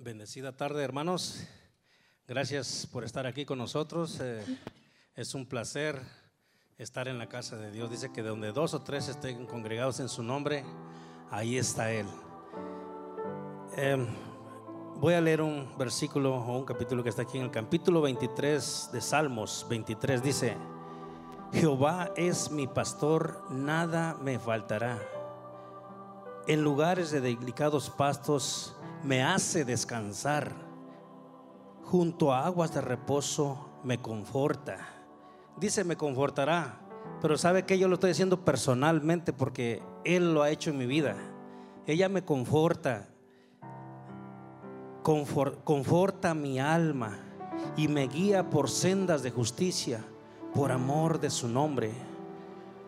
Bendecida tarde, hermanos. Gracias por estar aquí con nosotros. Eh, es un placer estar en la casa de Dios. Dice que donde dos o tres estén congregados en su nombre, ahí está Él. Eh, voy a leer un versículo o un capítulo que está aquí en el capítulo 23 de Salmos 23. Dice, Jehová es mi pastor, nada me faltará. En lugares de delicados pastos me hace descansar. Junto a aguas de reposo me conforta. Dice, me confortará. Pero sabe que yo lo estoy diciendo personalmente porque Él lo ha hecho en mi vida. Ella me conforta. conforta mi alma y me guía por sendas de justicia, por amor de su nombre.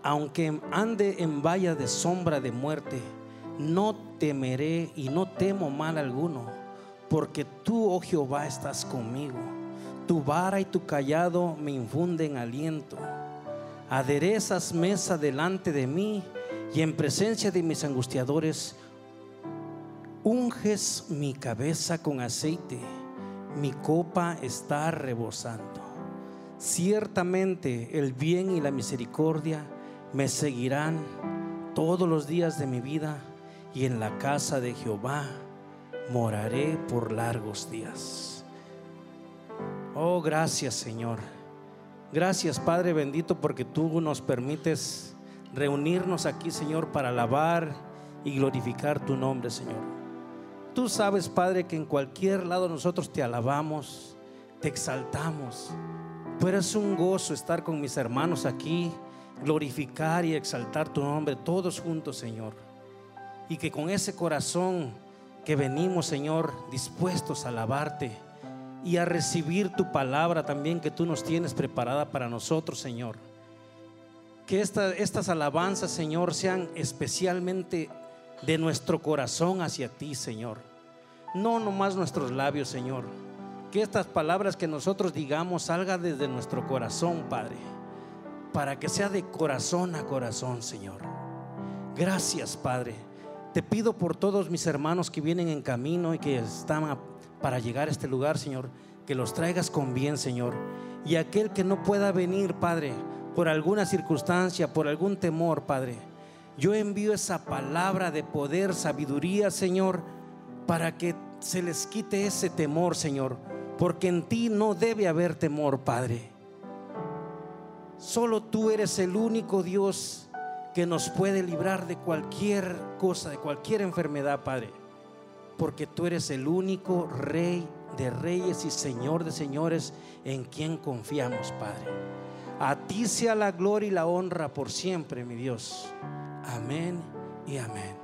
Aunque ande en valla de sombra de muerte, no temeré y no temo mal alguno, porque tú, oh Jehová, estás conmigo. Tu vara y tu callado me infunden aliento. Aderezas mesa delante de mí y en presencia de mis angustiadores, unges mi cabeza con aceite, mi copa está rebosando. Ciertamente el bien y la misericordia me seguirán todos los días de mi vida y en la casa de Jehová moraré por largos días. Oh, gracias Señor. Gracias Padre bendito porque tú nos permites reunirnos aquí Señor para alabar y glorificar tu nombre Señor. Tú sabes Padre que en cualquier lado nosotros te alabamos, te exaltamos. Pero es un gozo estar con mis hermanos aquí, glorificar y exaltar tu nombre todos juntos Señor y que con ese corazón que venimos, Señor, dispuestos a alabarte y a recibir tu palabra también que tú nos tienes preparada para nosotros, Señor. Que estas alabanzas, Señor, sean especialmente de nuestro corazón hacia ti, Señor. No nomás nuestros labios, Señor. Que estas palabras que nosotros digamos salgan desde nuestro corazón, Padre. Para que sea de corazón a corazón, Señor. Gracias, Padre te pido por todos mis hermanos que vienen en camino y que están para llegar a este lugar, Señor, que los traigas con bien, Señor. Y aquel que no pueda venir, Padre, por alguna circunstancia, por algún temor, Padre, yo envío esa palabra de poder, sabiduría, Señor, para que se les quite ese temor, Señor, porque en ti no debe haber temor, Padre. Solo tú eres el único Dios que nos puede librar de cualquier cosa, de cualquier enfermedad, Padre. Porque tú eres el único Rey de reyes y Señor de señores en quien confiamos, Padre. A ti sea la gloria y la honra por siempre, mi Dios. Amén y amén.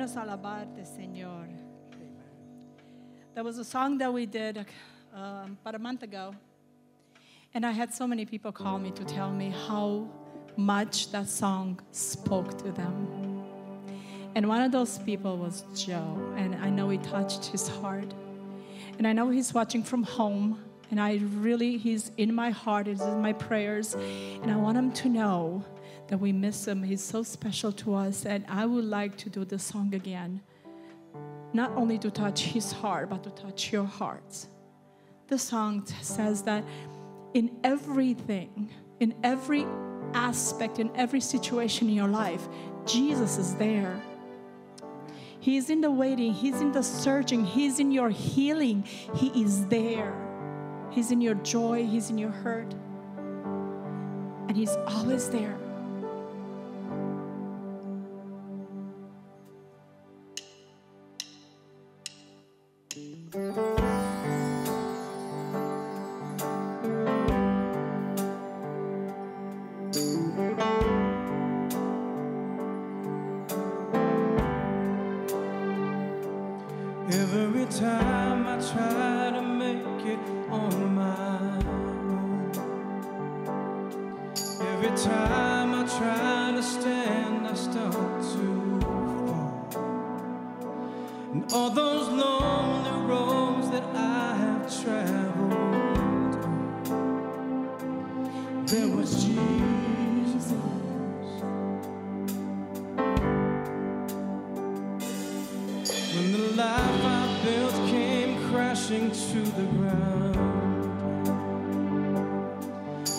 Buenos alabarte, Señor. That was a song that we did um, about a month ago. And I had so many people call me to tell me how much that song spoke to them. And one of those people was Joe. And I know it touched his heart. And I know he's watching from home. And I really, he's in my heart, he's in my prayers. And I want him to know that we miss him. He's so special to us. And I would like to do the song again. Not only to touch his heart, but to touch your hearts. The song says that in everything, in every aspect, in every situation in your life, Jesus is there. He's in the waiting, He's in the searching, He's in your healing. He is there. He's in your joy, He's in your hurt. And He's always there. Try to make it on my own, every time I try to stand, I start to fall. And all to the ground.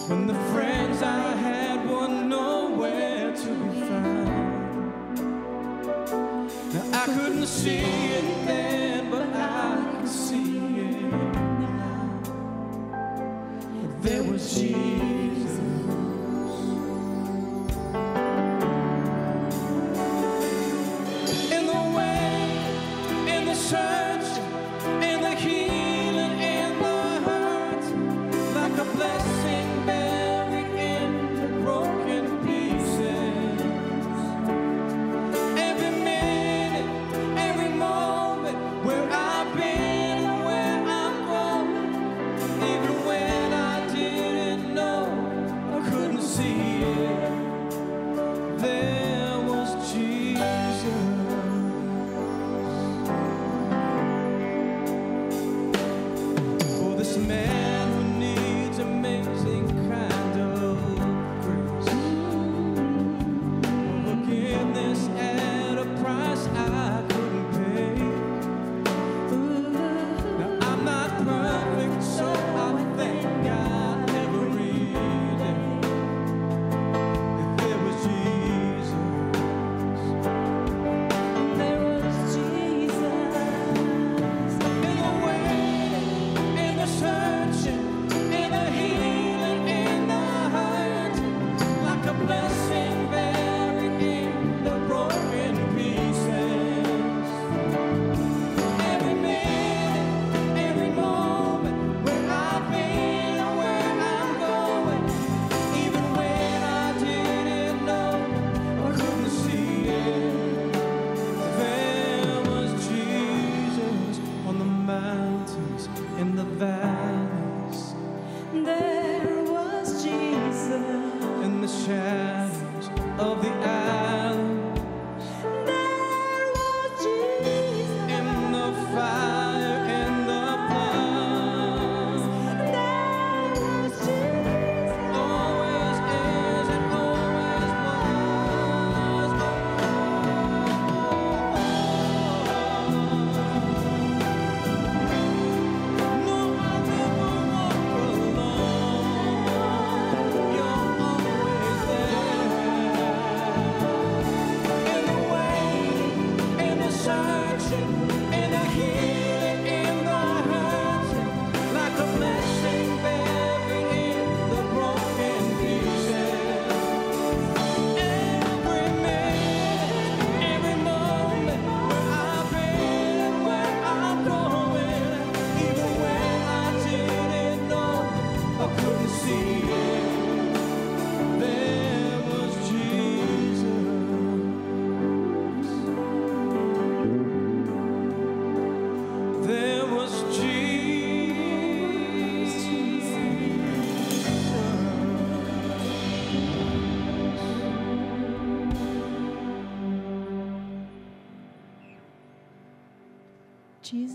When the friends I had were nowhere to be found. Now I couldn't see it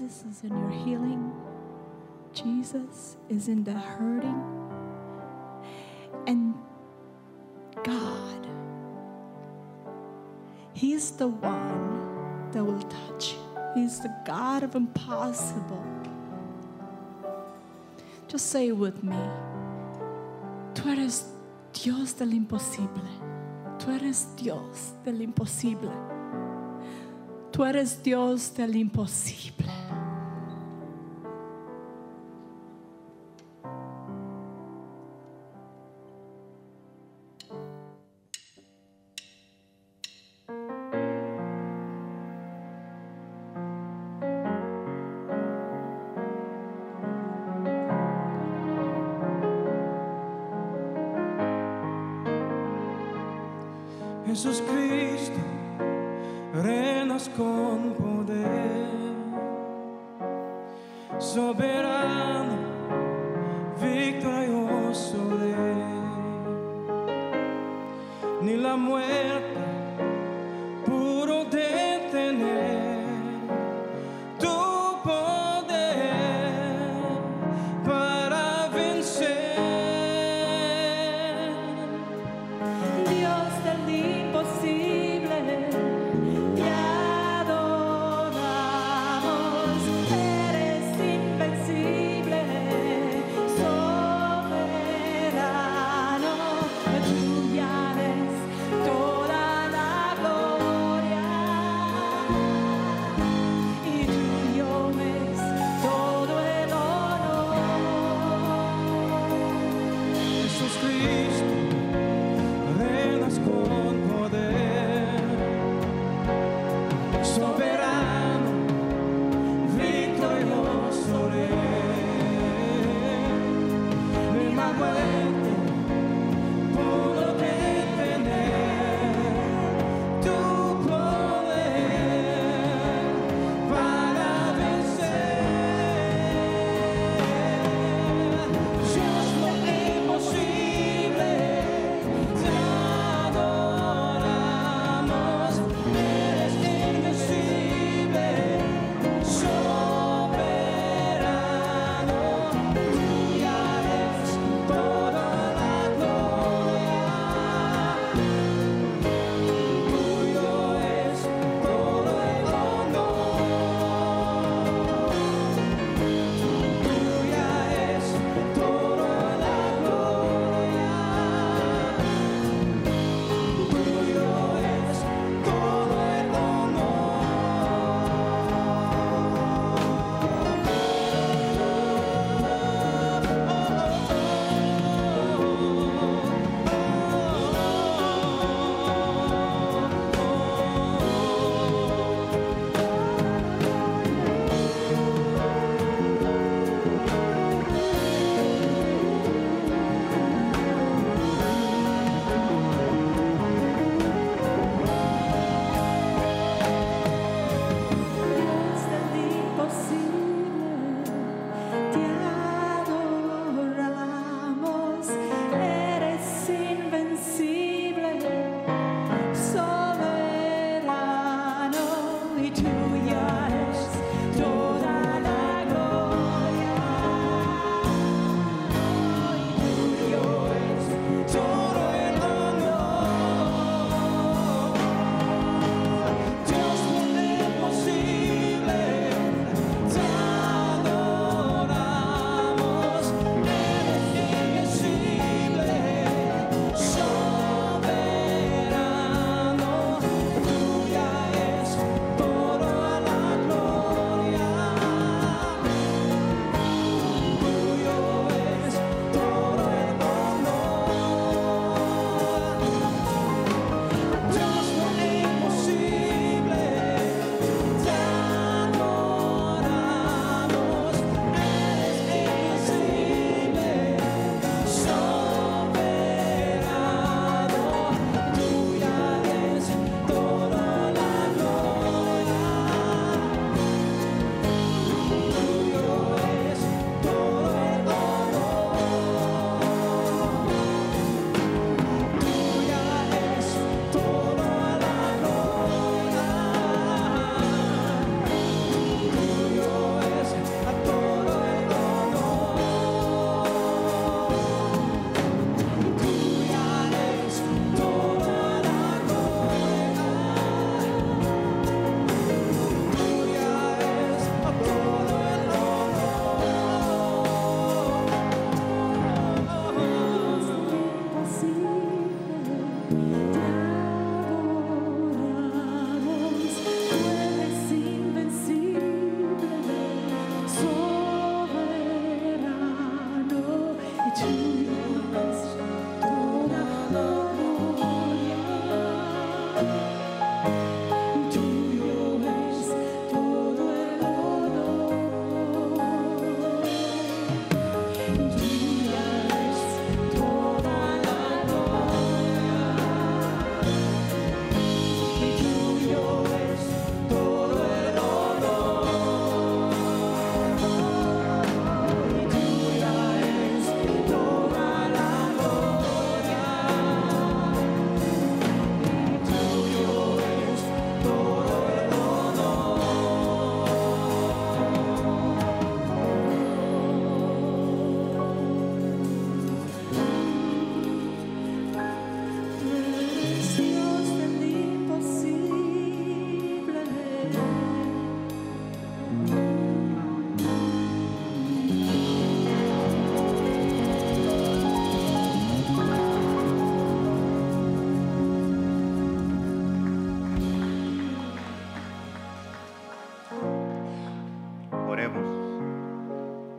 Jesus is in your healing. Jesus is in the hurting. And God, He's the one that will touch you. He's the God of impossible. Just say it with me. Tú eres Dios del imposible. Tú eres Dios del imposible. Tú eres Dios del imposible. Jesús Cristo, con poder, soberano,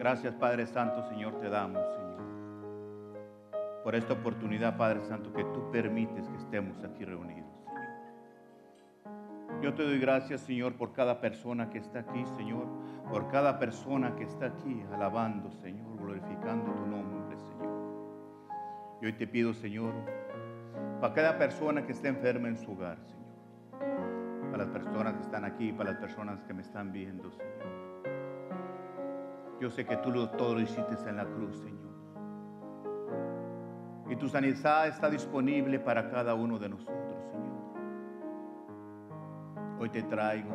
Gracias, Padre Santo, Señor, te damos, Señor. Por esta oportunidad, Padre Santo, que tú permites que estemos aquí reunidos, Señor. Yo te doy gracias, Señor, por cada persona que está aquí, Señor. Por cada persona que está aquí alabando, Señor, glorificando tu nombre, Señor. Y hoy te pido, Señor, para cada persona que esté enferma en su hogar, Señor. Para las personas que están aquí, para las personas que me están viendo, Señor. Yo sé que tú lo, todo lo hiciste en la cruz, Señor. Y tu sanidad está disponible para cada uno de nosotros, Señor. Hoy te traigo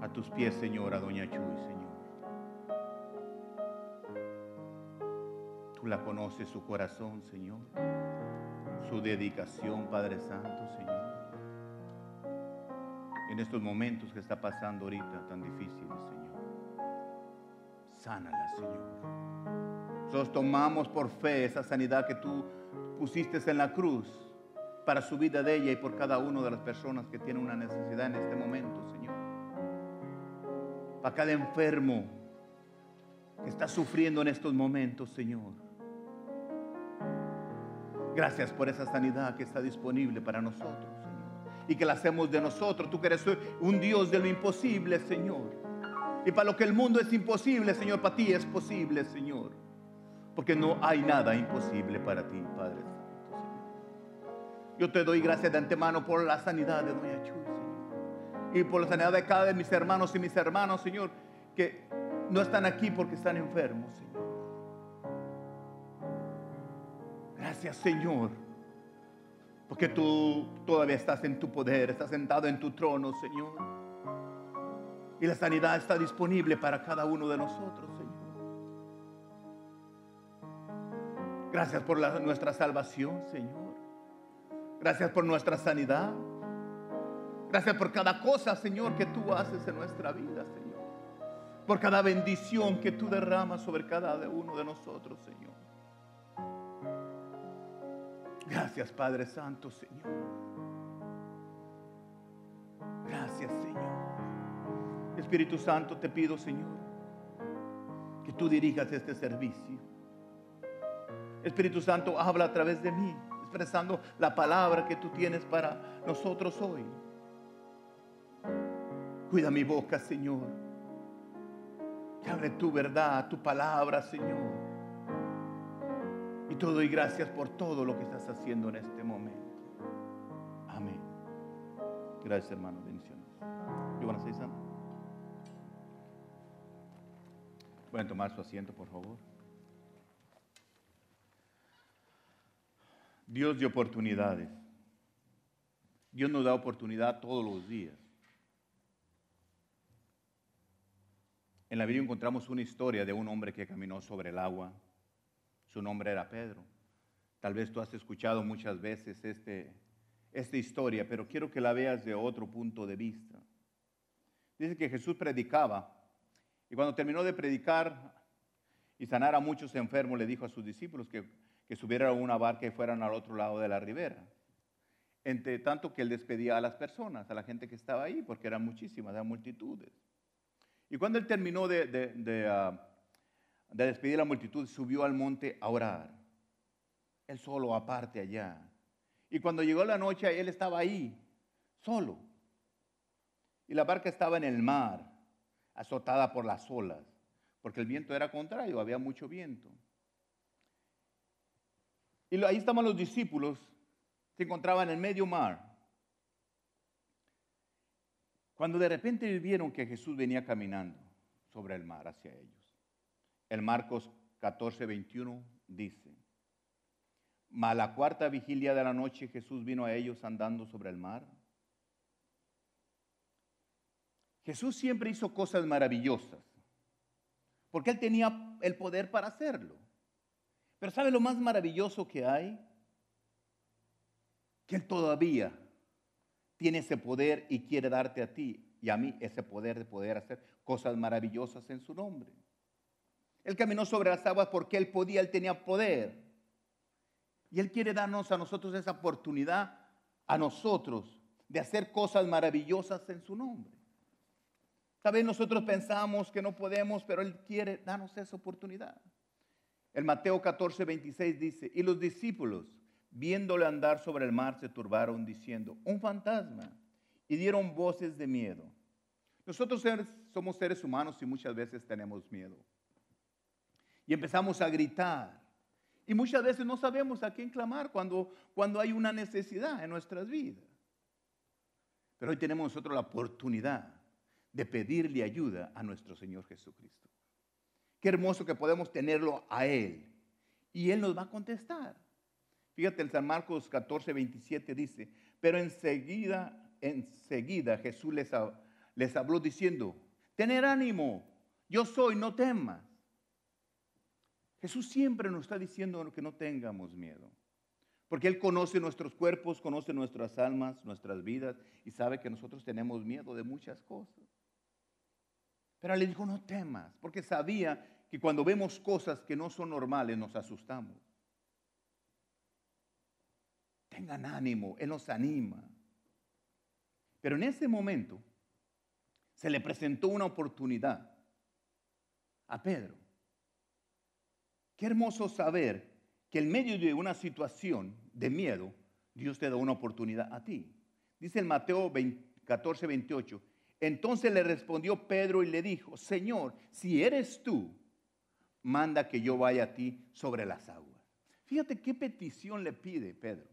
a tus pies, Señor, a Doña Chuy, Señor. Tú la conoces, su corazón, Señor. Su dedicación, Padre Santo, Señor. En estos momentos que está pasando ahorita tan difíciles, Señor. Sánala, Señor. Nosotros tomamos por fe esa sanidad que tú pusiste en la cruz para su vida de ella y por cada una de las personas que tienen una necesidad en este momento, Señor. Para cada enfermo que está sufriendo en estos momentos, Señor. Gracias por esa sanidad que está disponible para nosotros, Señor. Y que la hacemos de nosotros. Tú que eres un Dios de lo imposible, Señor. Y para lo que el mundo es imposible, Señor, para ti es posible, Señor. Porque no hay nada imposible para ti, Padre Santo. Yo te doy gracias de antemano por la sanidad de Doña Chuy, Señor. Y por la sanidad de cada de mis hermanos y mis hermanos, Señor, que no están aquí porque están enfermos, Señor. Gracias, Señor. Porque tú todavía estás en tu poder, estás sentado en tu trono, Señor. Y la sanidad está disponible para cada uno de nosotros, Señor. Gracias por nuestra salvación, Señor. Gracias por nuestra sanidad. Gracias por cada cosa, Señor, que tú haces en nuestra vida, Señor. Por cada bendición que tú derramas sobre cada uno de nosotros, Señor. Gracias, Padre Santo, Señor. Gracias, Señor. Espíritu Santo, te pido, Señor, que tú dirijas este servicio. Espíritu Santo, habla a través de mí, expresando la palabra que tú tienes para nosotros hoy. Cuida mi boca, Señor. Que hable tu verdad, tu palabra, Señor. Y te doy gracias por todo lo que estás haciendo en este momento. Amén. Gracias, hermano. Bendiciones. Yo, Santo. Pueden tomar su asiento, por favor. Dios de oportunidades. Dios nos da oportunidad todos los días. En la Biblia encontramos una historia de un hombre que caminó sobre el agua. Su nombre era Pedro. Tal vez tú has escuchado muchas veces este, esta historia, pero quiero que la veas de otro punto de vista. Dice que Jesús predicaba y cuando terminó de predicar y sanar a muchos enfermos, le dijo a sus discípulos que, subieran a una barca y fueran al otro lado de la ribera. Entre tanto que él despedía a las personas, a la gente que estaba ahí, porque eran muchísimas, eran multitudes. Y cuando él terminó de, de, ah, de despedir a la multitud, subió al monte a orar. Él solo, aparte allá. Y cuando llegó la noche, él estaba ahí, solo. Y la barca estaba en el mar azotada por las olas, porque el viento era contrario, había mucho viento. Y ahí estaban los discípulos, se encontraban en medio mar. Cuando de repente vieron que Jesús venía caminando sobre el mar hacia ellos. El Marcos 14, 21 dice, a la cuarta vigilia de la noche Jesús vino a ellos andando sobre el mar Jesús siempre hizo cosas maravillosas, porque Él tenía el poder para hacerlo. Pero ¿sabe lo más maravilloso que hay? Que Él todavía tiene ese poder y quiere darte a ti y a mí ese poder de poder hacer cosas maravillosas en su nombre. Él caminó sobre las aguas porque Él podía, Él tenía poder. Y Él quiere darnos a nosotros esa oportunidad, a nosotros, de hacer cosas maravillosas en su nombre. Tal nosotros pensamos que no podemos, pero Él quiere darnos esa oportunidad. El Mateo 14, 26 dice, y los discípulos, viéndole andar sobre el mar, se turbaron diciendo, un fantasma, y dieron voces de miedo. Nosotros somos seres humanos y muchas veces tenemos miedo. Y empezamos a gritar. Y muchas veces no sabemos a quién clamar cuando, cuando hay una necesidad en nuestras vidas. Pero hoy tenemos nosotros la oportunidad de pedirle ayuda a nuestro Señor Jesucristo. Qué hermoso que podemos tenerlo a Él. Y Él nos va a contestar. Fíjate, el San Marcos 14, 27 dice, pero enseguida, enseguida Jesús les, les habló diciendo, tener ánimo, yo soy, no temas. Jesús siempre nos está diciendo que no tengamos miedo. Porque Él conoce nuestros cuerpos, conoce nuestras almas, nuestras vidas y sabe que nosotros tenemos miedo de muchas cosas. Pero le dijo, no temas, porque sabía que cuando vemos cosas que no son normales nos asustamos. Tengan ánimo, Él nos anima. Pero en ese momento se le presentó una oportunidad a Pedro. Qué hermoso saber que en medio de una situación de miedo, Dios te da una oportunidad a ti. Dice el Mateo 14, 28, entonces le respondió Pedro y le dijo, Señor, si eres tú, manda que yo vaya a ti sobre las aguas. Fíjate qué petición le pide Pedro.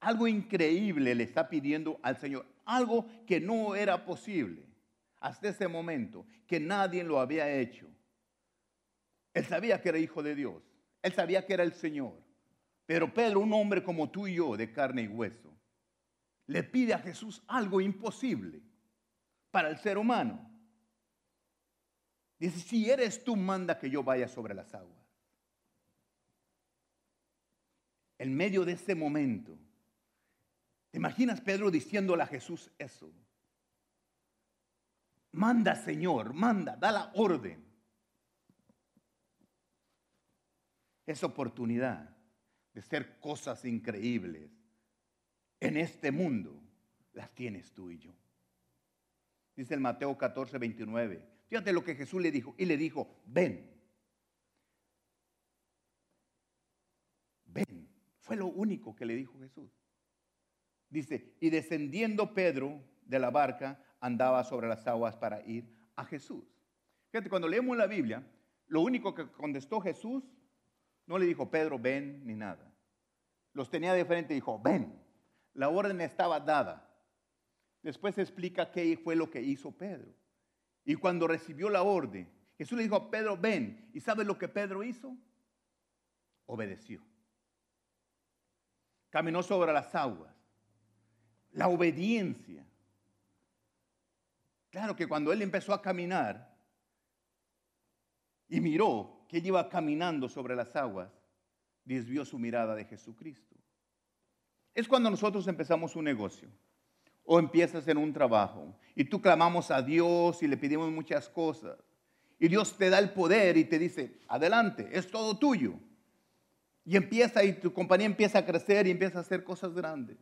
Algo increíble le está pidiendo al Señor, algo que no era posible hasta ese momento, que nadie lo había hecho. Él sabía que era hijo de Dios, él sabía que era el Señor. Pero Pedro, un hombre como tú y yo, de carne y hueso, le pide a Jesús algo imposible para el ser humano. Dice, si eres tú, manda que yo vaya sobre las aguas. En medio de ese momento, ¿te imaginas Pedro diciéndole a Jesús eso? Manda, Señor, manda, da la orden. Esa oportunidad de hacer cosas increíbles en este mundo, las tienes tú y yo. Dice el Mateo 14, 29. Fíjate lo que Jesús le dijo. Y le dijo, ven. Ven. Fue lo único que le dijo Jesús. Dice, y descendiendo Pedro de la barca, andaba sobre las aguas para ir a Jesús. Fíjate, cuando leemos la Biblia, lo único que contestó Jesús, no le dijo, Pedro, ven, ni nada. Los tenía de frente y dijo, ven. La orden estaba dada. Después explica qué fue lo que hizo Pedro. Y cuando recibió la orden, Jesús le dijo a Pedro, ven. ¿Y sabe lo que Pedro hizo? Obedeció. Caminó sobre las aguas. La obediencia. Claro que cuando él empezó a caminar y miró que él iba caminando sobre las aguas, desvió su mirada de Jesucristo. Es cuando nosotros empezamos un negocio o empiezas en un trabajo y tú clamamos a Dios y le pedimos muchas cosas y Dios te da el poder y te dice, adelante, es todo tuyo. Y empieza y tu compañía empieza a crecer y empieza a hacer cosas grandes.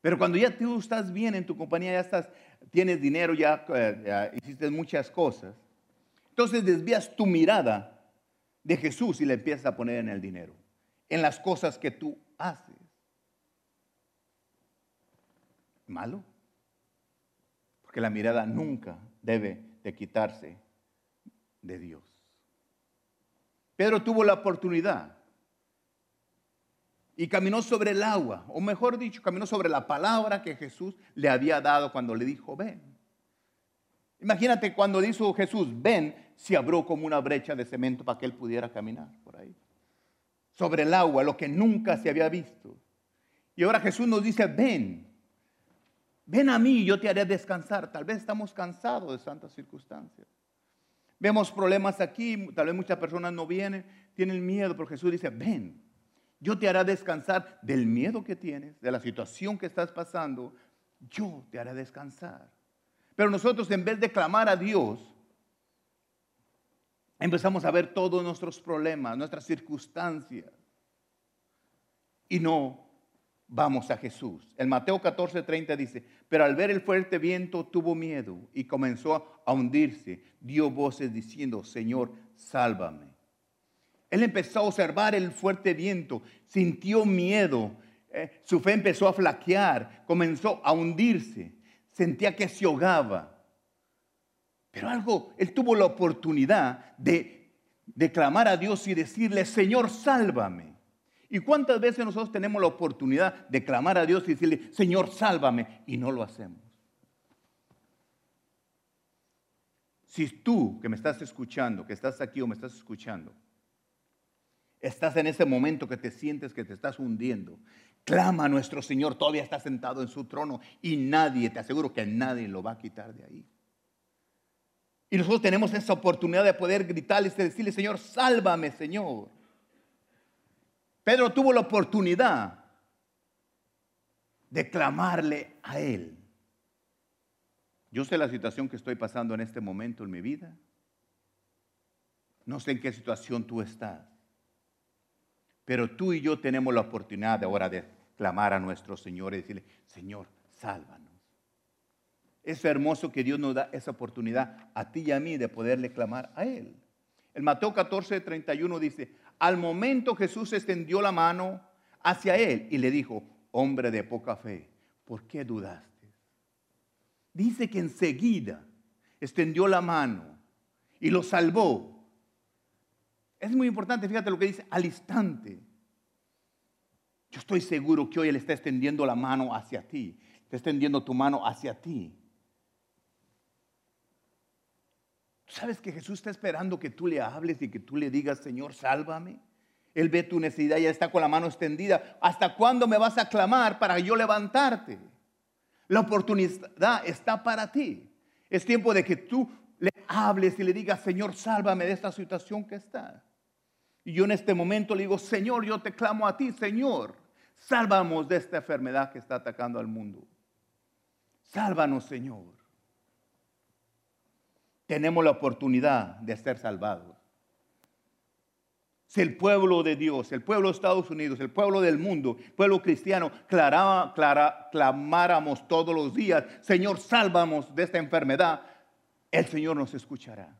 Pero cuando ya tú estás bien en tu compañía, ya estás, tienes dinero, ya, eh, ya hiciste muchas cosas, entonces desvías tu mirada de Jesús y le empiezas a poner en el dinero, en las cosas que tú haces malo. Porque la mirada nunca debe de quitarse de Dios. Pedro tuvo la oportunidad y caminó sobre el agua, o mejor dicho, caminó sobre la palabra que Jesús le había dado cuando le dijo, ven. Imagínate cuando dijo Jesús, ven, se abrió como una brecha de cemento para que él pudiera caminar por ahí. Sobre el agua, lo que nunca se había visto. Y ahora Jesús nos dice, ven, Ven a mí y yo te haré descansar. Tal vez estamos cansados de tantas circunstancias. Vemos problemas aquí, tal vez muchas personas no vienen, tienen miedo, pero Jesús dice, ven, yo te haré descansar del miedo que tienes, de la situación que estás pasando, yo te haré descansar. Pero nosotros en vez de clamar a Dios, empezamos a ver todos nuestros problemas, nuestras circunstancias, y no vamos a Jesús. El Mateo 14:30 dice, pero al ver el fuerte viento tuvo miedo y comenzó a hundirse. Dio voces diciendo, Señor, sálvame. Él empezó a observar el fuerte viento, sintió miedo, eh, su fe empezó a flaquear, comenzó a hundirse, sentía que se ahogaba. Pero algo, él tuvo la oportunidad de, de clamar a Dios y decirle, Señor, sálvame. ¿Y cuántas veces nosotros tenemos la oportunidad de clamar a Dios y decirle, Señor, sálvame? Y no lo hacemos. Si tú que me estás escuchando, que estás aquí o me estás escuchando, estás en ese momento que te sientes que te estás hundiendo, clama a nuestro Señor, todavía está sentado en su trono y nadie, te aseguro que nadie lo va a quitar de ahí. Y nosotros tenemos esa oportunidad de poder gritarle y decirle, Señor, sálvame, Señor. Pedro tuvo la oportunidad de clamarle a Él. Yo sé la situación que estoy pasando en este momento en mi vida. No sé en qué situación tú estás. Pero tú y yo tenemos la oportunidad ahora de clamar a nuestro Señor y decirle, Señor, sálvanos. Es hermoso que Dios nos da esa oportunidad a ti y a mí de poderle clamar a Él. El Mateo 14, 31 dice, al momento Jesús extendió la mano hacia él y le dijo, hombre de poca fe, ¿por qué dudaste? Dice que enseguida extendió la mano y lo salvó. Es muy importante, fíjate lo que dice, al instante. Yo estoy seguro que hoy Él está extendiendo la mano hacia ti, está extendiendo tu mano hacia ti. ¿Sabes que Jesús está esperando que tú le hables y que tú le digas, Señor, sálvame? Él ve tu necesidad y está con la mano extendida. ¿Hasta cuándo me vas a clamar para yo levantarte? La oportunidad está para ti. Es tiempo de que tú le hables y le digas, Señor, sálvame de esta situación que está. Y yo en este momento le digo, Señor, yo te clamo a ti, Señor, sálvanos de esta enfermedad que está atacando al mundo. Sálvanos, Señor tenemos la oportunidad de ser salvados. Si el pueblo de Dios, el pueblo de Estados Unidos, el pueblo del mundo, el pueblo cristiano, clamáramos todos los días, Señor, sálvamos de esta enfermedad, el Señor nos escuchará.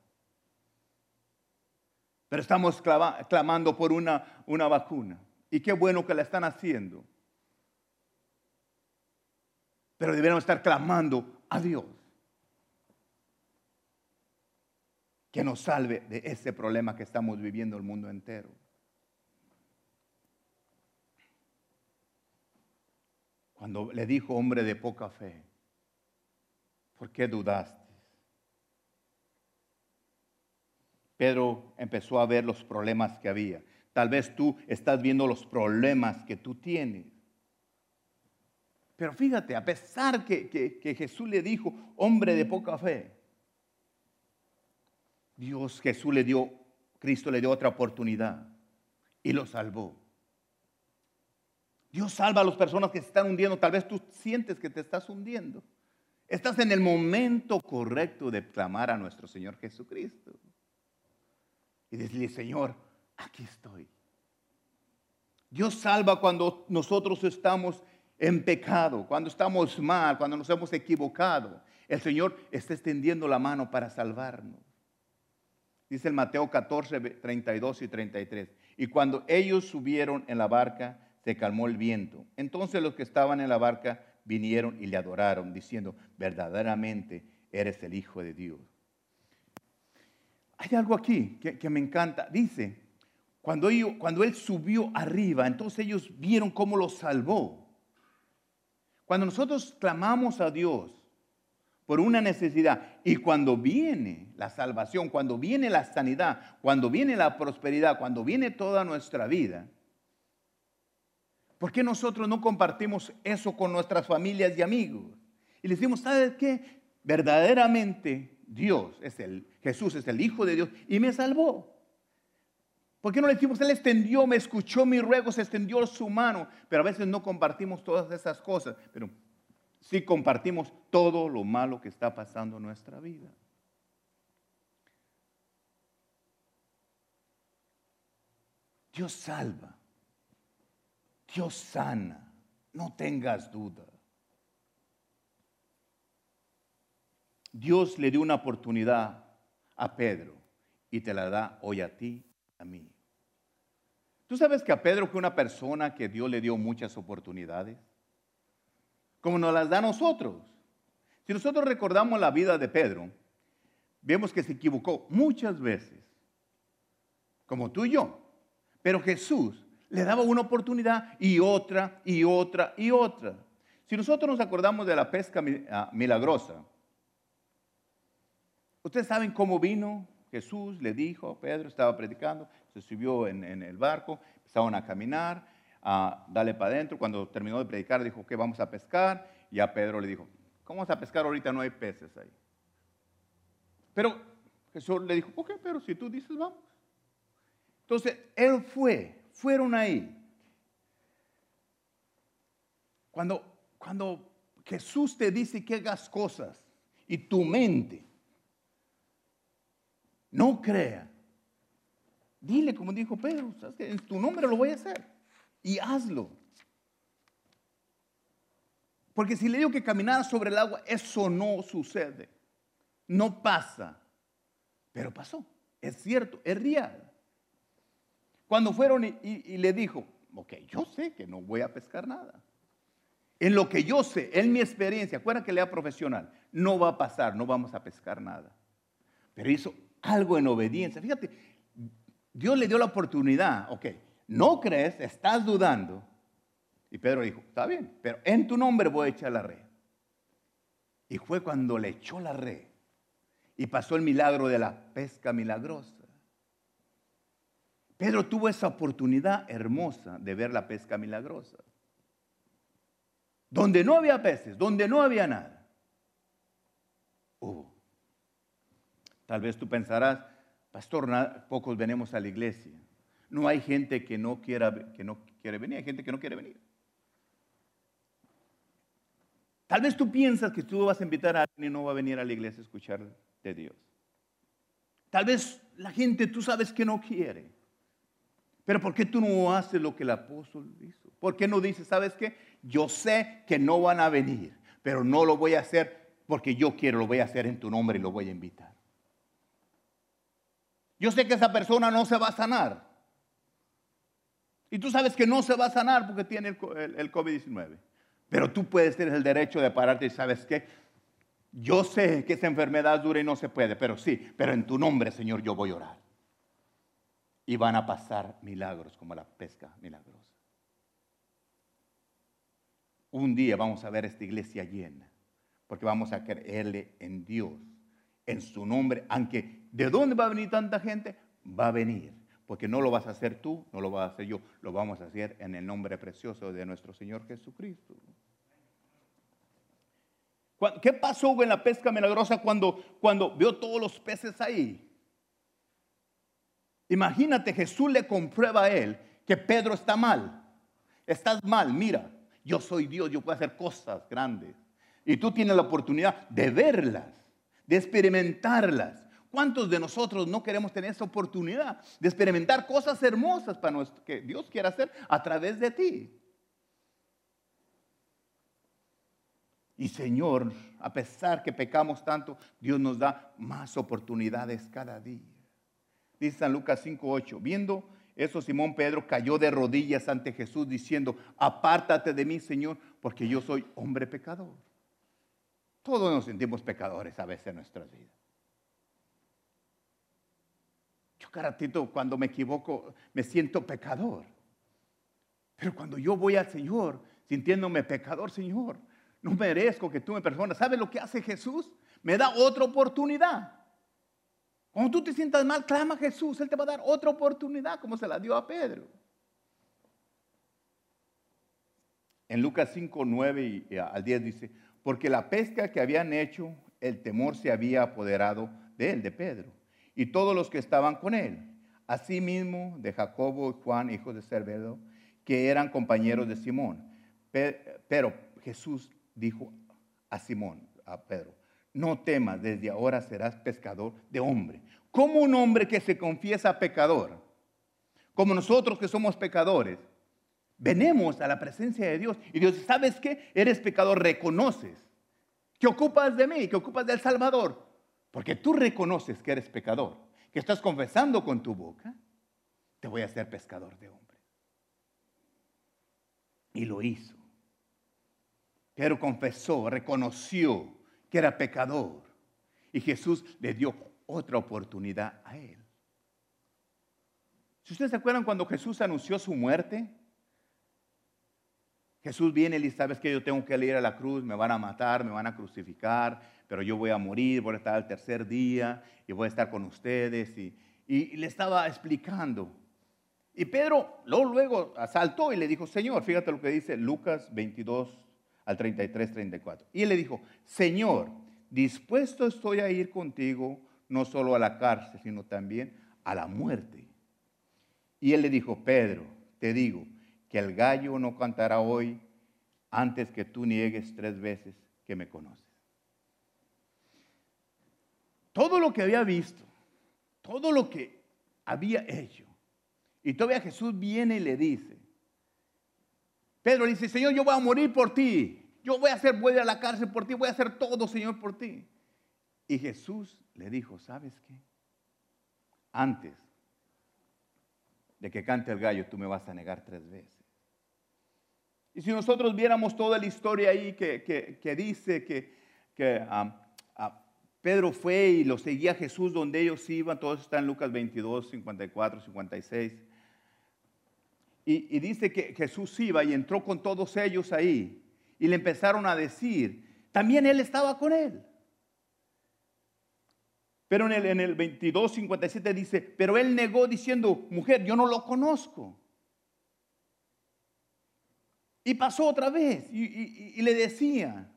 Pero estamos clamando por una, una vacuna. Y qué bueno que la están haciendo. Pero debemos estar clamando a Dios. Que nos salve de ese problema que estamos viviendo el mundo entero. Cuando le dijo hombre de poca fe, ¿por qué dudaste? Pedro empezó a ver los problemas que había. Tal vez tú estás viendo los problemas que tú tienes. Pero fíjate, a pesar que, Jesús le dijo, hombre de poca fe, Dios Jesús le dio, Cristo le dio otra oportunidad y lo salvó. Dios salva a las personas que se están hundiendo. Tal vez tú sientes que te estás hundiendo. Estás en el momento correcto de clamar a nuestro Señor Jesucristo. Y decirle, Señor, aquí estoy. Dios salva cuando nosotros estamos en pecado, cuando estamos mal, cuando nos hemos equivocado. El Señor está extendiendo la mano para salvarnos. Dice el Mateo 14, 32 y 33. Y cuando ellos subieron en la barca, se calmó el viento. Entonces los que estaban en la barca vinieron y le adoraron, diciendo, verdaderamente eres el Hijo de Dios. Hay algo aquí que, me encanta. Dice, cuando, cuando él subió arriba, entonces ellos vieron cómo lo salvó. Cuando nosotros clamamos a Dios, por una necesidad. Y cuando viene la salvación, cuando viene la sanidad, cuando viene la prosperidad, cuando viene toda nuestra vida, ¿por qué nosotros no compartimos eso con nuestras familias y amigos? Y le decimos, ¿sabes qué? Verdaderamente Dios es el, Jesús es el Hijo de Dios y me salvó. ¿Por qué no le decimos, Él extendió, me escuchó mi ruego, se extendió su mano? Pero a veces no compartimos todas esas cosas. Pero si compartimos todo lo malo que está pasando en nuestra vida. Dios salva, Dios sana, No tengas duda. Dios le dio una oportunidad a Pedro y te la da hoy a ti, a mí. ¿Tú sabes que a Pedro fue una persona que Dios le dio muchas oportunidades? Como nos las da a nosotros. Si nosotros recordamos la vida de Pedro, vemos que se equivocó muchas veces, como tú y yo. Pero Jesús le daba una oportunidad y otra y otra y otra. Si nosotros nos acordamos de la pesca ah, milagrosa, ustedes saben cómo vino Jesús, le dijo, Pedro estaba predicando, se subió en, el barco, empezaron a caminar, a darle para adentro. Cuando terminó de predicar, dijo que vamos a pescar. Y a Pedro le dijo, ¿cómo vamos a pescar ahorita? No hay peces ahí. Pero Jesús le dijo, ok, pero si tú dices, vamos. Entonces, él fue, fueron ahí. Cuando, cuando Jesús te dice que hagas cosas y tu mente no crea, dile como dijo Pedro, ¿sabes en tu nombre lo voy a hacer y hazlo. Porque si le digo que caminara sobre el agua, eso no sucede, no pasa, pero pasó, es cierto, es real. Cuando fueron y, le dijo, ok, yo sé que no voy a pescar nada. En lo que yo sé, en mi experiencia, acuérdense que lea profesional, no va a pasar, no vamos a pescar nada. Pero hizo algo en obediencia. Fíjate, Dios le dio la oportunidad, ok, no crees, estás dudando. Y Pedro dijo, está bien, pero en tu nombre voy a echar la red. Y fue cuando le echó la red y pasó el milagro de la pesca milagrosa. Pedro tuvo esa oportunidad hermosa de ver la pesca milagrosa. Donde no había peces, donde no había nada, hubo. Tal vez tú pensarás, pastor, pocos venimos a la iglesia. No hay gente que no, quiera, que no quiere venir, hay gente que no quiere venir. Tal vez tú piensas que tú vas a invitar a alguien y no va a venir a la iglesia a escuchar de Dios. Tal vez la gente tú sabes que no quiere. Pero ¿por qué tú no haces lo que el apóstol hizo? ¿Por qué no dices, sabes qué? Yo sé que no van a venir, pero no lo voy a hacer porque yo quiero, lo voy a hacer en tu nombre y lo voy a invitar. Yo sé que esa persona no se va a sanar. Y tú sabes que no se va a sanar porque tiene el, COVID-19. Pero tú puedes tener el derecho de pararte y sabes qué? Yo sé que esa enfermedad dura y no se puede, pero sí, pero en tu nombre, Señor, yo voy a orar y van a pasar milagros como la pesca milagrosa. Un día vamos a ver esta iglesia llena, porque vamos a creerle en Dios, en su nombre, aunque ¿de dónde va a venir tanta gente? Va a venir, porque no lo vas a hacer tú, no lo vas a hacer yo, lo vamos a hacer en el nombre precioso de nuestro Señor Jesucristo. ¿Qué pasó en la pesca milagrosa cuando, cuando vio todos los peces ahí? Imagínate, Jesús le comprueba a él que Pedro está mal. Estás mal, mira, yo soy Dios, yo puedo hacer cosas grandes. Y tú tienes la oportunidad de verlas, de experimentarlas. ¿Cuántos de nosotros no queremos tener esa oportunidad de experimentar cosas hermosas para nuestro, que Dios quiera hacer a través de ti? Y Señor, a pesar que pecamos tanto, Dios nos da más oportunidades cada día. Dice San Lucas 5:8, viendo eso Simón Pedro cayó de rodillas ante Jesús diciendo, apártate de mí, Señor, porque yo soy hombre pecador. Todos nos sentimos pecadores a veces en nuestras vidas. Yo caratito cuando me equivoco me siento pecador. Pero cuando yo voy al Señor sintiéndome pecador, Señor, no merezco que tú me perdones. ¿Sabes lo que hace Jesús? Me da otra oportunidad. Cuando tú te sientas mal, clama a Jesús. Él te va a dar otra oportunidad como se la dio a Pedro. En Lucas 5, 9 y al 10 dice, porque la pesca que habían hecho, el temor se había apoderado de él, de Pedro, y todos los que estaban con él. Asimismo de Jacobo y Juan, hijos de Cervedo, que eran compañeros de Simón. Pero Jesús dijo a Simón, a Pedro, no temas, desde ahora serás pescador de hombre. Como un hombre que se confiesa pecador, como nosotros que somos pecadores, venemos a la presencia de Dios y Dios, ¿sabes qué? Eres pecador, reconoces que ocupas de mí, que ocupas del Salvador, porque tú reconoces que eres pecador, que estás confesando con tu boca, te voy a hacer pescador de hombres. Y lo hizo. Pero confesó, reconoció que era pecador. Y Jesús le dio otra oportunidad a él. Si ustedes se acuerdan cuando Jesús anunció su muerte, Jesús viene y dice, sabes que yo tengo que ir a la cruz, me van a matar, me van a crucificar, pero yo voy a morir, voy a estar al tercer día y voy a estar con ustedes. Y, le estaba explicando. Y Pedro luego, luego asaltó y le dijo, Señor, fíjate lo que dice Lucas 22 al 33, 34. Y él le dijo, Señor, dispuesto estoy a ir contigo no solo a la cárcel, sino también a la muerte. Y él le dijo, Pedro, te digo que el gallo no cantará hoy antes que tú niegues tres veces que me conoces. Todo lo que había visto, todo lo que había hecho, y todavía Jesús viene y le dice, Pedro le dice, Señor, yo voy a morir por ti, yo voy a hacer, voy a, a la cárcel por ti, voy a hacer todo, Señor, por ti. Y Jesús le dijo, ¿sabes qué? Antes de que cante el gallo, tú me vas a negar tres veces. Y si nosotros viéramos toda la historia ahí que, dice que, Pedro fue y lo seguía Jesús donde ellos iban, todo eso está en Lucas 22, 54, 56. Y, dice que Jesús iba y entró con todos ellos ahí y le empezaron a decir, también él estaba con él. Pero en el, en el 22, 57 dice, pero él negó diciendo, mujer, yo no lo conozco. Y pasó otra vez y, le decía,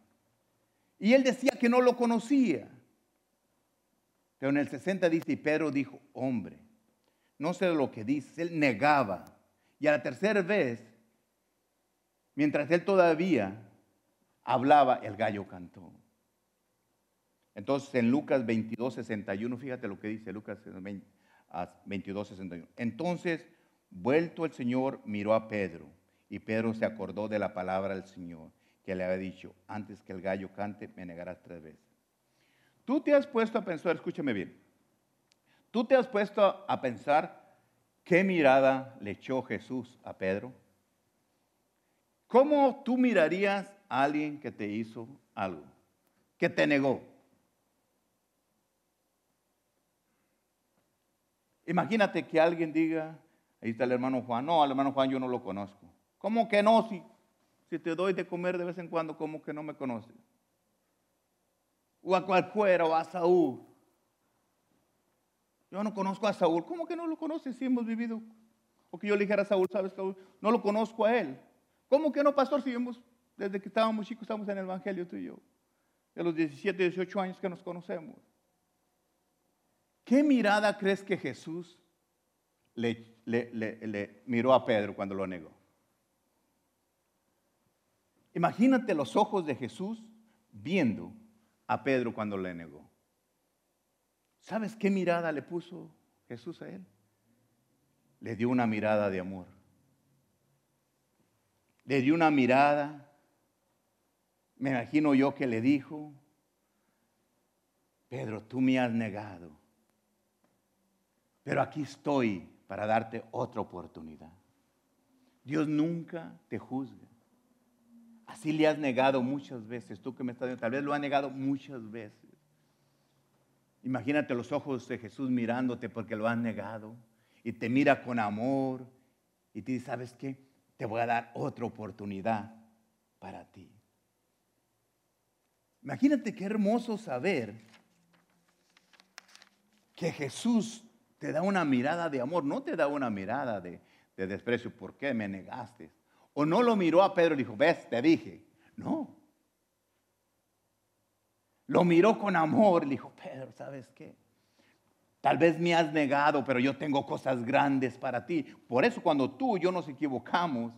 y él decía que no lo conocía. Pero en el 60 dice, y Pedro dijo, hombre, no sé lo que dice, él negaba. Y a la tercera vez, mientras él todavía hablaba, el gallo cantó. Entonces en Lucas 22, 61, fíjate lo que dice Lucas 22, 61. Entonces, vuelto el Señor, miró a Pedro y Pedro se acordó de la palabra del Señor que le había dicho, antes que el gallo cante, me negarás tres veces. Tú te has puesto a pensar, escúchame bien, tú te has puesto a pensar qué mirada le echó Jesús a Pedro. ¿Cómo tú mirarías a alguien que te hizo algo, que te negó? Imagínate que alguien diga, ahí está el hermano Juan, no, al hermano Juan yo no lo conozco. ¿Cómo que no? Si, si te doy de comer de vez en cuando, ¿cómo que no me conoces? O a cualquiera, o a Saúl. Yo no conozco a Saúl. ¿Cómo que no lo conoces si hemos vivido? O que yo le dijera a Saúl, ¿sabes, Saúl? No lo conozco a él. ¿Cómo que no, pastor? Si hemos, desde que estábamos chicos, estamos en el Evangelio tú y yo. De los 17, 18 años que nos conocemos. ¿Qué mirada crees que Jesús le, miró a Pedro cuando lo negó? Imagínate los ojos de Jesús viendo a Pedro cuando le negó. ¿Sabes qué mirada le puso Jesús a él? Le dio una mirada de amor. Le dio una mirada, me imagino yo que le dijo, Pedro, tú me has negado pero aquí estoy para darte otra oportunidad. Dios nunca te juzga. Así le has negado muchas veces. Tú que me estás viendo, tal vez lo has negado muchas veces. Imagínate los ojos de Jesús mirándote porque lo has negado y te mira con amor y te dice, ¿sabes qué? Te voy a dar otra oportunidad para ti. Imagínate qué hermoso saber que Jesús te da una mirada de amor, no te da una mirada de, desprecio. ¿Por qué me negaste? O no lo miró a Pedro y dijo, ves, te dije. No. Lo miró con amor y dijo, Pedro, ¿sabes qué? Tal vez me has negado, pero yo tengo cosas grandes para ti. Por eso cuando tú y yo nos equivocamos,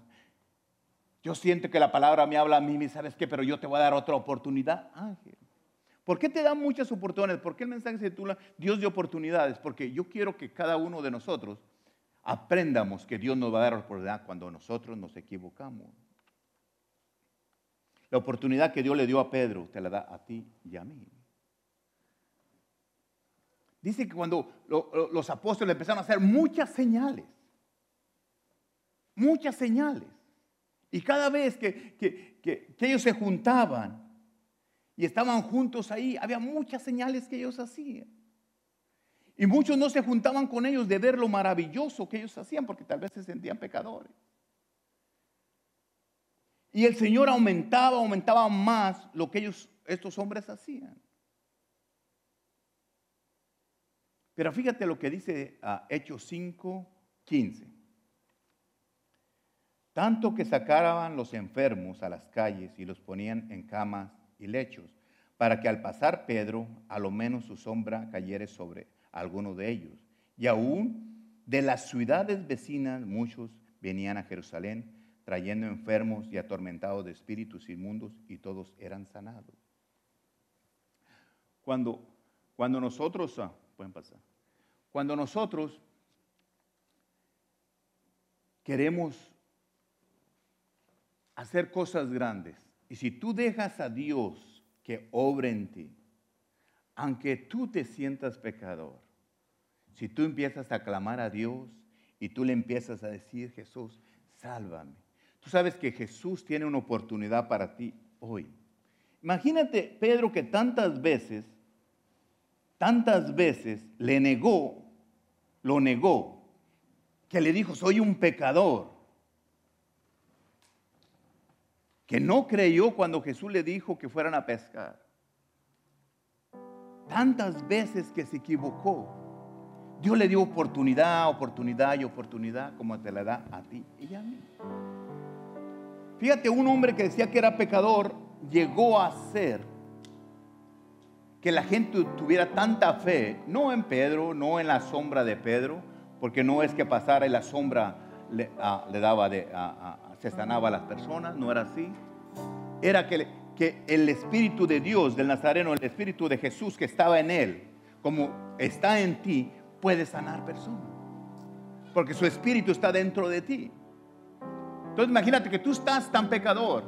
yo siento que la palabra me habla a mí, ¿sabes qué? Pero yo te voy a dar otra oportunidad, Ángel. ¿Por qué te dan muchas oportunidades? ¿Por qué el mensaje se titula Dios de oportunidades? Porque yo quiero que cada uno de nosotros aprendamos que Dios nos va a dar oportunidad cuando nosotros nos equivocamos. La oportunidad que Dios le dio a Pedro, te la da a ti y a mí. Dice que cuando los apóstoles empezaron a hacer muchas señales, muchas señales, y cada vez que, que ellos se juntaban y estaban juntos ahí, había muchas señales que ellos hacían. Y muchos no se juntaban con ellos de ver lo maravilloso que ellos hacían, porque tal vez se sentían pecadores. Y el Señor aumentaba, aumentaba más lo que ellos, estos hombres hacían. Pero fíjate lo que dice a Hechos 5, 15. Tanto que sacaban los enfermos a las calles y los ponían en camas y lechos, para que al pasar Pedro, a lo menos su sombra cayere sobre alguno de ellos. Y aún de las ciudades vecinas muchos venían a Jerusalén trayendo enfermos y atormentados de espíritus inmundos, y todos eran sanados. Cuando, cuando nosotros, ah, pueden pasar, cuando nosotros queremos hacer cosas grandes, y si tú dejas a Dios que obre en ti, aunque tú te sientas pecador, si tú empiezas a clamar a Dios y tú le empiezas a decir, Jesús, sálvame, Tú sabes que Jesús tiene una oportunidad para ti hoy. Imagínate, Pedro, que tantas veces, tantas veces le negó, lo negó, que le dijo, soy un pecador. Que no creyó cuando Jesús le dijo que fueran a pescar. Tantas veces que se equivocó. Dios le dio oportunidad, oportunidad y oportunidad como te la da a ti y a mí. Fíjate, un hombre que decía que era pecador llegó a ser que la gente tuviera tanta fe, no en Pedro, no en la sombra de Pedro, porque no es que pasara y la sombra le, ah, daba de, se sanaba a las personas, no era así. Era que, que el Espíritu de Dios, del Nazareno, el Espíritu de Jesús que estaba en él, como está en ti, puede sanar personas. Porque su Espíritu está dentro de ti. Entonces imagínate que tú estás tan pecador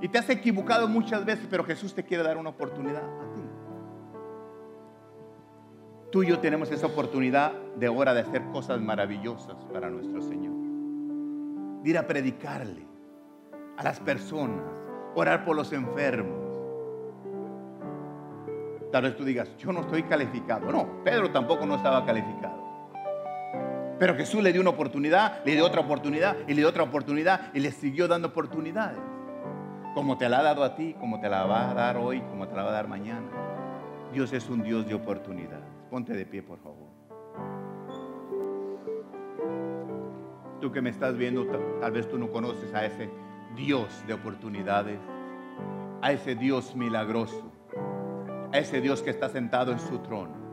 y te has equivocado muchas veces, pero Jesús te quiere dar una oportunidad a ti. Tú y yo tenemos esa oportunidad de ahora de hacer cosas maravillosas para nuestro Señor. De ir a predicarle a las personas, orar por los enfermos. Tal vez tú digas, yo no estoy calificado. No, Pedro tampoco no estaba calificado. Pero Jesús le dio una oportunidad, le dio otra oportunidad y le dio otra oportunidad y le siguió dando oportunidades. Como te la ha dado a ti, como te la va a dar hoy, como te la va a dar mañana. Dios es un Dios de oportunidades. Ponte de pie, por favor. Tú que me estás viendo, tal vez tú no conoces a ese Dios de oportunidades, a ese Dios milagroso, a ese Dios que está sentado en su trono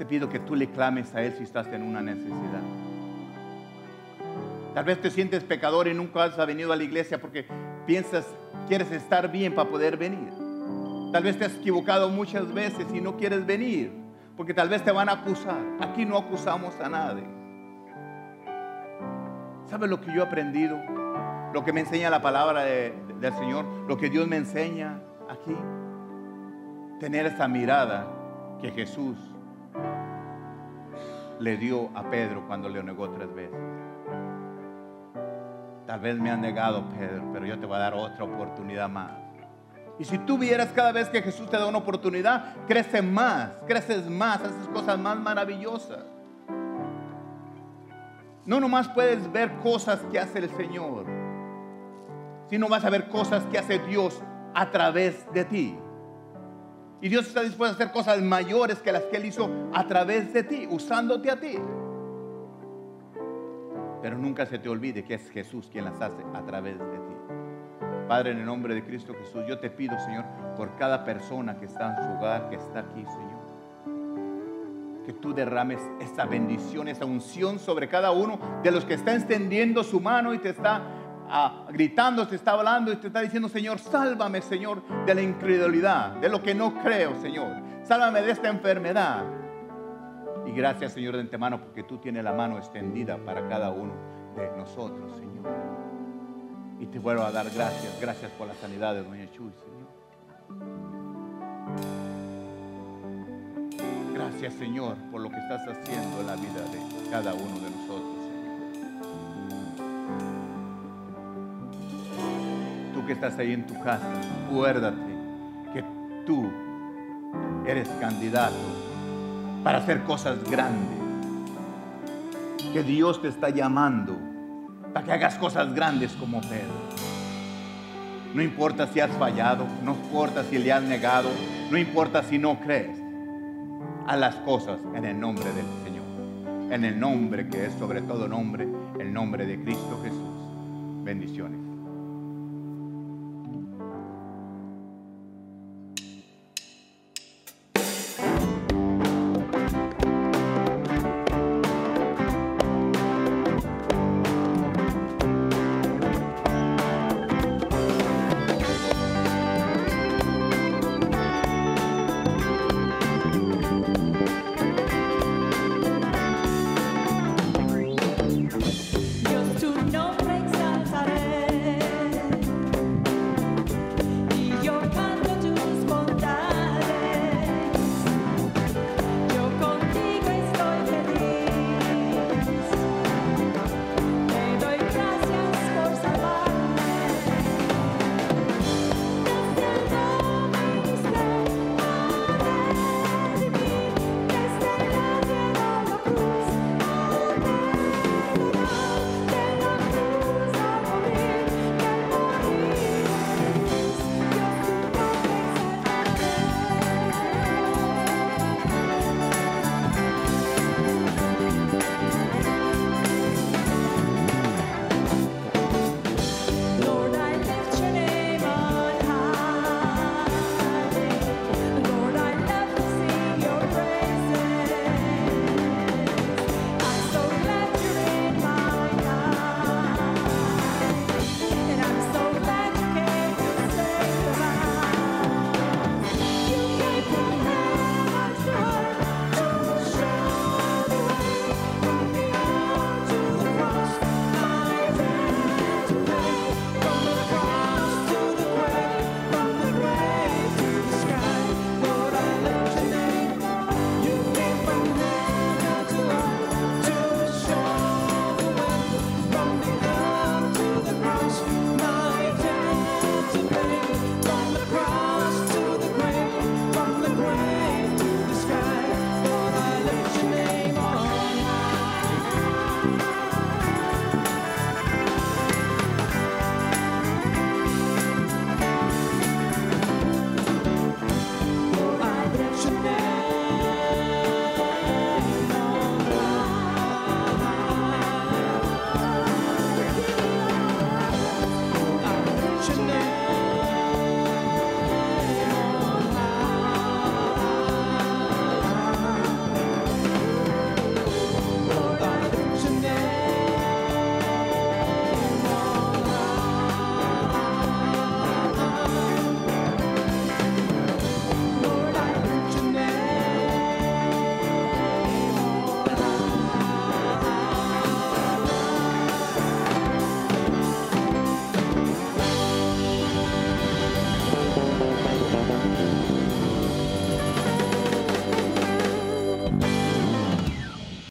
te pido que tú le clames a Él si estás en una necesidad. Tal vez te sientes pecador y nunca has venido a la iglesia porque piensas, quieres estar bien para poder venir. Tal vez te has equivocado muchas veces y no quieres venir porque tal vez te van a acusar. Aquí no acusamos a nadie. ¿Sabes lo que yo he aprendido? Lo que me enseña la palabra del Señor, lo que Dios me enseña aquí. Tener esa mirada que Jesús le dio a Pedro cuando le negó tres veces. Tal vez me han negado, Pedro, pero yo te voy a dar otra oportunidad más. Y si tú vieras cada vez que Jesús te da una oportunidad, crece más, creces más, haces cosas más maravillosas. No nomás puedes ver cosas que hace el Señor, sino vas a ver cosas que hace Dios a través de ti. Y Dios está dispuesto a hacer cosas mayores que las que Él hizo a través de ti, usándote a ti. Pero nunca se te olvide que es Jesús quien las hace a través de ti. Padre, en el nombre de Cristo Jesús, yo te pido, Señor, por cada persona que está en su hogar, que está aquí, Señor. Que tú derrames esa bendición, esa unción sobre cada uno de los que está extendiendo su mano y te está gritando, te está hablando y te está diciendo, Señor, sálvame, Señor, de la incredulidad, de lo que no creo, Señor. Sálvame de esta enfermedad. Y gracias, Señor, de antemano, porque tú tienes la mano extendida para cada uno de nosotros, Señor. Y te vuelvo a dar gracias. Gracias por la sanidad de Doña Chuy, Señor. Gracias, Señor, por lo que estás haciendo en la vida de cada uno de nosotros, Señor. Tú que estás ahí en tu casa, acuérdate que tú eres candidato para hacer cosas grandes. Que Dios te está llamando para que hagas cosas grandes como Pedro. No importa si has fallado, no importa si le has negado, no importa si no crees. Haz las cosas en el nombre del Señor, en el nombre que es sobre todo nombre, el nombre de Cristo Jesús. Bendiciones.